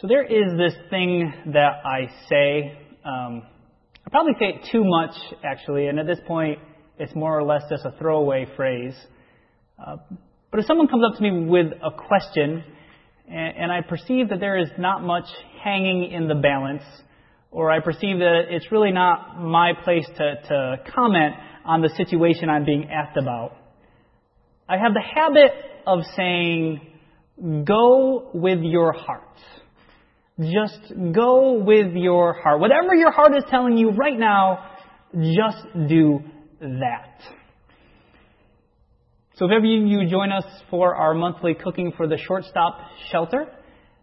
So there is this thing that I say. Um, I probably say it too much, actually, and at this point, it's more or less just a throwaway phrase. Uh, but if someone comes up to me with a question, and, and I perceive that there is not much hanging in the balance, or I perceive that it's really not my place to, to comment on the situation I'm being asked about, I have the habit of saying, go with your heart. Just go with your heart. Whatever your heart is telling you right now, just do that. So if ever you join us for our monthly cooking for the shortstop shelter,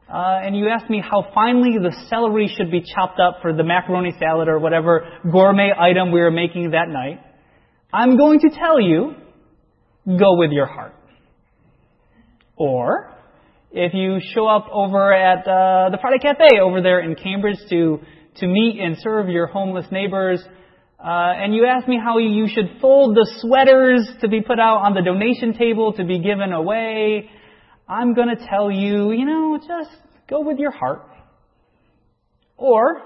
uh, and you ask me how finely the celery should be chopped up for the macaroni salad or whatever gourmet item we are making that night, I'm going to tell you, go with your heart. Or, if you show up over at uh, the Friday Cafe over there in Cambridge to, to meet and serve your homeless neighbors, uh, and you ask me how you should fold the sweaters to be put out on the donation table to be given away, I'm going to tell you, you know, just go with your heart. Or,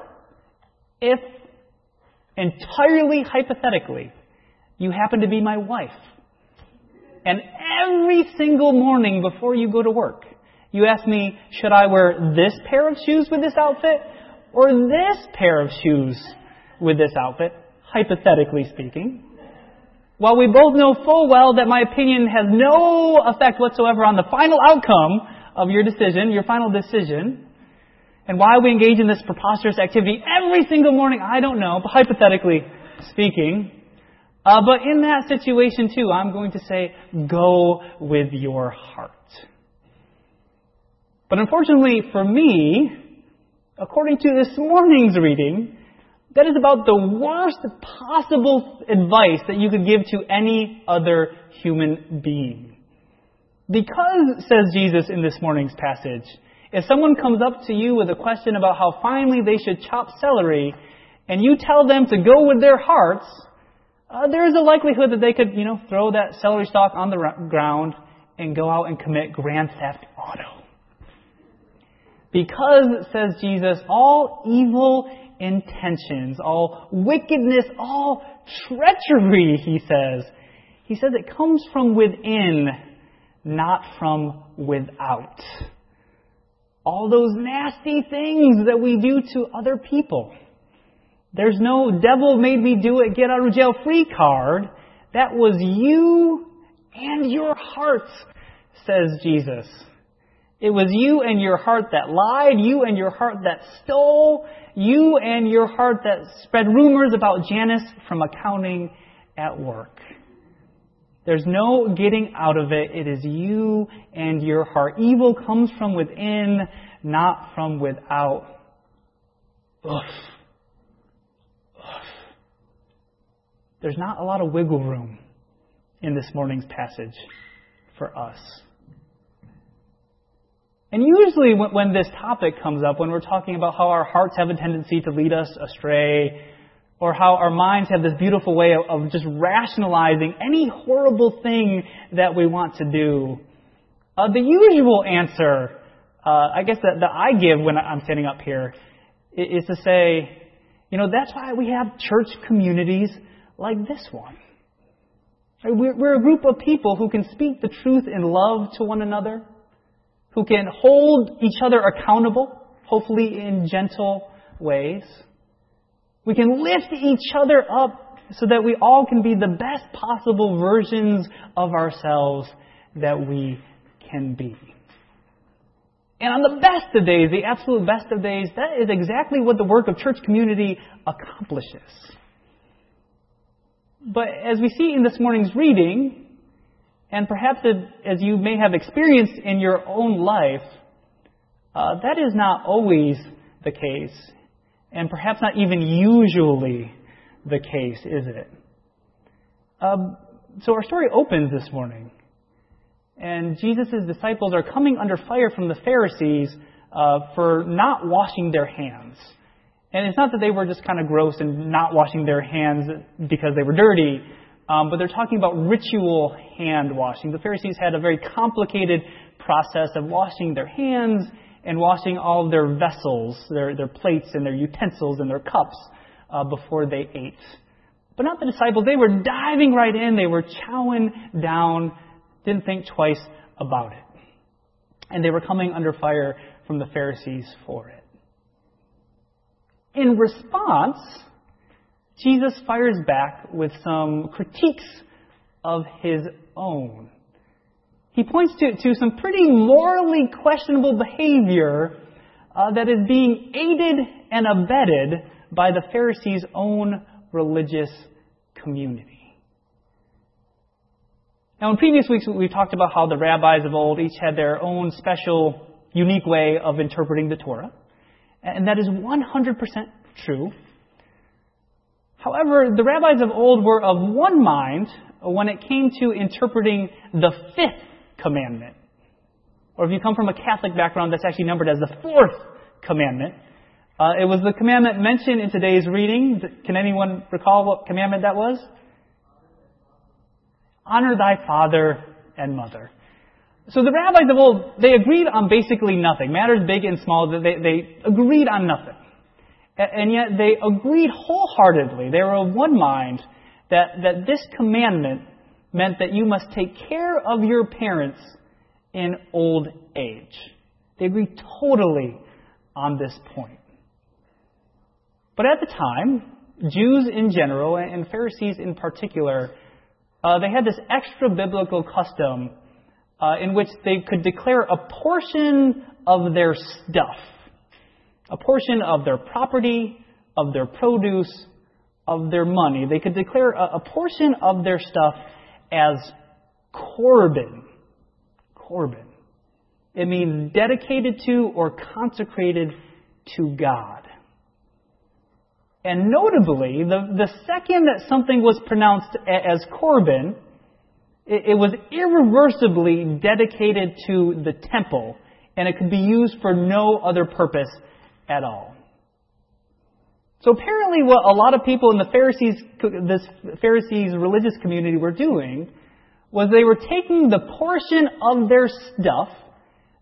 if entirely hypothetically, you happen to be my wife, and every single morning before you go to work, you ask me, should I wear this pair of shoes with this outfit or this pair of shoes with this outfit? Hypothetically speaking. While we both know full well that my opinion has no effect whatsoever on the final outcome of your decision, your final decision, and why we engage in this preposterous activity every single morning, I don't know, but hypothetically speaking, uh, but in that situation too, I'm going to say, go with your heart. But unfortunately for me, according to this morning's reading, that is about the worst possible advice that you could give to any other human being. Because, says Jesus in this morning's passage, if someone comes up to you with a question about how finely they should chop celery, and you tell them to go with their hearts, uh, there is a likelihood that they could, you know, throw that celery stalk on the ground and go out and commit grand theft auto. Because, says Jesus, all evil intentions, all wickedness, all treachery, he says, he says it comes from within, not from without. All those nasty things that we do to other people. There's no devil made me do it, get out of jail free card. That was you and your heart, says Jesus. It was you and your heart that lied, you and your heart that stole, you and your heart that spread rumors about Janice from accounting at work. There's no getting out of it. It is you and your heart. Evil comes from within, not from without. Oof. Oof. There's not a lot of wiggle room in this morning's passage for us. And usually, when, this topic comes up, when we're talking about how our hearts have a tendency to lead us astray, or how our minds have this beautiful way of, of just rationalizing any horrible thing that we want to do, uh, the usual answer, uh, I guess that, that I give when I'm standing up here, is to say, you know, that's why we have church communities like this one. We're a group of people who can speak the truth in love to one another who can hold each other accountable, hopefully in gentle ways. We can lift each other up so that we all can be the best possible versions of ourselves that we can be. And on the best of days, the absolute best of days, that is exactly what the work of church community accomplishes. But as we see in this morning's reading, and perhaps as you may have experienced in your own life, uh, that is not always the case, and perhaps not even usually the case, is it? Um, so our story opens this morning, and Jesus' disciples are coming under fire from the Pharisees uh, for not washing their hands. And it's not that they were just kind of gross and not washing their hands because they were dirty. Um, but they're talking about ritual hand washing. The Pharisees had a very complicated process of washing their hands and washing all of their vessels, their, their plates and their utensils and their cups uh, before they ate. But not the disciples. They were diving right in. They were chowing down, didn't think twice about it. And they were coming under fire from the Pharisees for it. In response, Jesus fires back with some critiques of his own. He points to, to some pretty morally questionable behavior uh, that is being aided and abetted by the Pharisees' own religious community. Now, in previous weeks, we've talked about how the rabbis of old each had their own special, unique way of interpreting the Torah. And that is 100% true. However, the rabbis of old were of one mind when it came to interpreting the fifth commandment. Or if you come from a Catholic background, that's actually numbered as the fourth commandment. Uh, it was the commandment mentioned in today's reading. Can anyone recall what commandment that was? Honor thy father and mother. So the rabbis of old, they agreed on basically nothing. Matters big and small, they, they agreed on nothing. And yet they agreed wholeheartedly. They were of one mind that, that this commandment meant that you must take care of your parents in old age. They agreed totally on this point. But at the time, Jews in general and Pharisees in particular, uh, they had this extra biblical custom uh, in which they could declare a portion of their stuff, a portion of their property, of their produce, of their money. They could declare a, a portion of their stuff as Corban. Corban. It means dedicated to or consecrated to God. And notably, the, the second that something was pronounced as Corban, it, it was irreversibly dedicated to the temple, and it could be used for no other purpose at all. So apparently what a lot of people in the Pharisees, this Pharisees religious community were doing was they were taking the portion of their stuff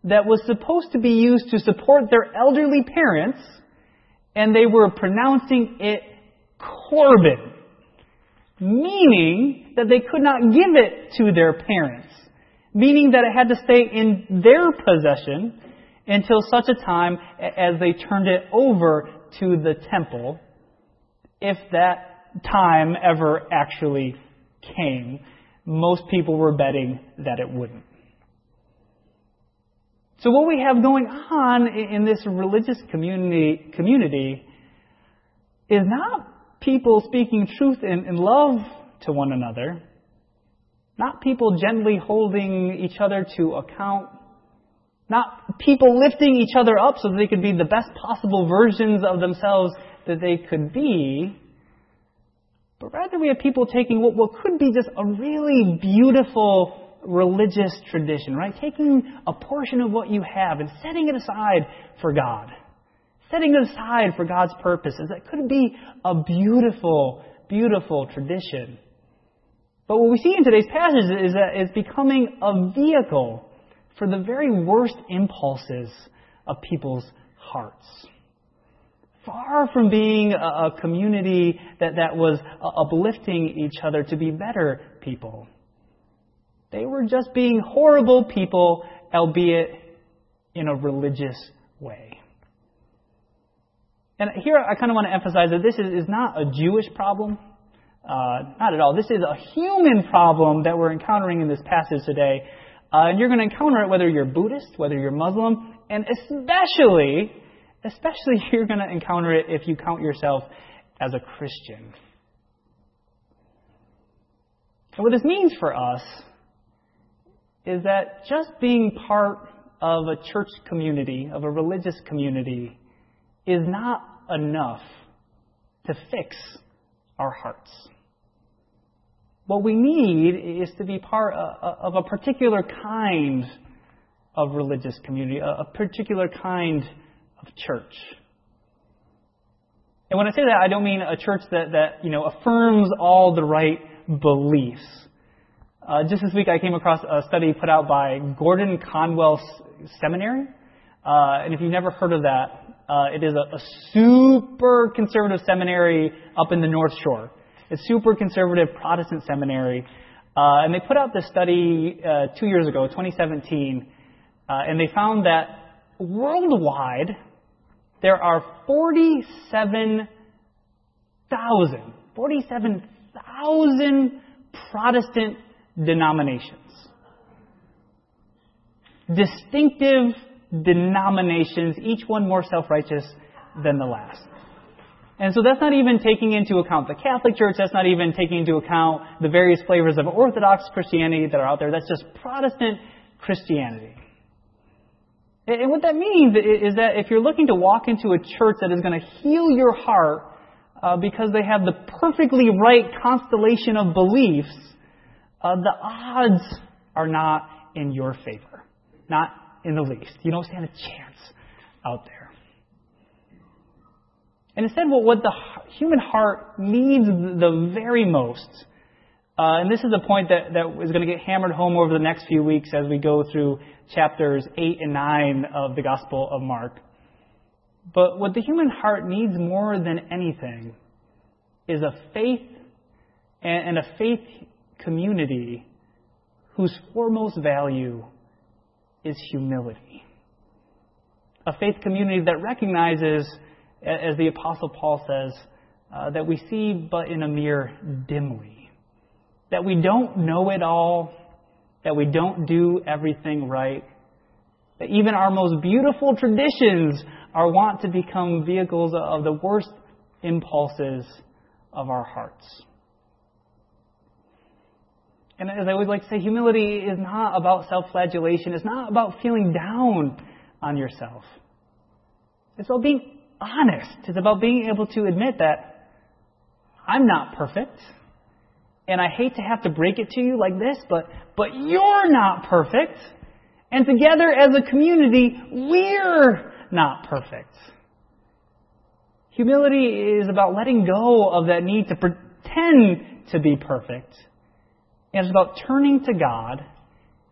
that was supposed to be used to support their elderly parents and they were pronouncing it Corban, meaning that they could not give it to their parents, meaning that it had to stay in their possession until such a time as they turned it over to the temple, if that time ever actually came. Most people were betting that it wouldn't. So what we have going on in this religious community, community is not people speaking truth in, in love to one another, not people gently holding each other to account, not people lifting each other up so that they could be the best possible versions of themselves that they could be, but rather we have people taking what, what could be just a really beautiful religious tradition, right? Taking a portion of what you have and setting it aside for God. Setting it aside for God's purposes. That could be a beautiful, beautiful tradition. But what we see in today's passage is that it's becoming a vehicle for the very worst impulses of people's hearts. Far from being a, community that, that was uplifting each other to be better people. They were just being horrible people, albeit in a religious way. And here I kind of want to emphasize that this is, is not a Jewish problem. Uh, not at all. This is a human problem that we're encountering in this passage today. Uh, and you're going to encounter it whether you're Buddhist, whether you're Muslim, and especially, especially you're going to encounter it if you count yourself as a Christian. And what this means for us is that just being part of a church community, of a religious community, is not enough to fix our hearts. What we need is to be part of a particular kind of religious community, a particular kind of church. And when I say that, I don't mean a church that, that you know, affirms all the right beliefs. Uh, just this week, I came across a study put out by Gordon Conwell Seminary. Uh, and if you've never heard of that, uh, it is a, a super conservative seminary up in the North Shore. It's super conservative Protestant seminary. Uh, and they put out this study uh, two years ago, 2017, uh, and they found that worldwide there are 47,000, 47,000 Protestant denominations. Distinctive denominations, each one more self righteous than the last. And so that's not even taking into account the Catholic Church, that's not even taking into account the various flavors of Orthodox Christianity that are out there. That's just Protestant Christianity. And what that means is that if you're looking to walk into a church that is going to heal your heart uh, because they have the perfectly right constellation of beliefs, uh, the odds are not in your favor. Not in the least. You don't stand a chance out there. And instead, what the human heart needs the very most, uh, and this is a point that, that is going to get hammered home over the next few weeks as we go through chapters 8 and 9 of the Gospel of Mark. But what the human heart needs more than anything is a faith and, and a faith community whose foremost value is humility. A faith community that recognizes as the Apostle Paul says, uh, that we see but in a mirror dimly. That we don't know it all, that we don't do everything right, that even our most beautiful traditions are wont to become vehicles of the worst impulses of our hearts. And as I always like to say, humility is not about self flagellation. It's not about feeling down on yourself. It's about being honest. It's about being able to admit that I'm not perfect. And I hate to have to break it to you like this, but, but you're not perfect. And together as a community, we're not perfect. Humility is about letting go of that need to pretend to be perfect. And it's about turning to God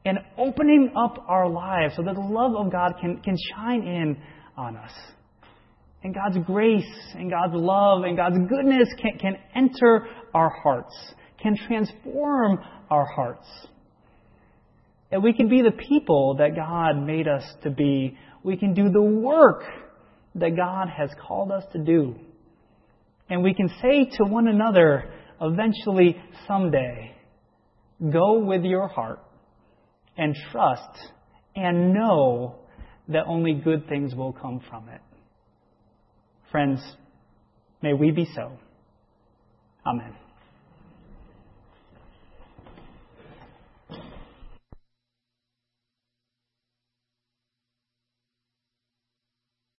and opening up our lives so that the love of God can, can shine in on us and God's grace and God's love and God's goodness can, can enter our hearts, can transform our hearts. And we can be the people that God made us to be. We can do the work that God has called us to do. And we can say to one another, eventually, someday, go with your heart and trust and know that only good things will come from it. Friends, may we be so. Amen.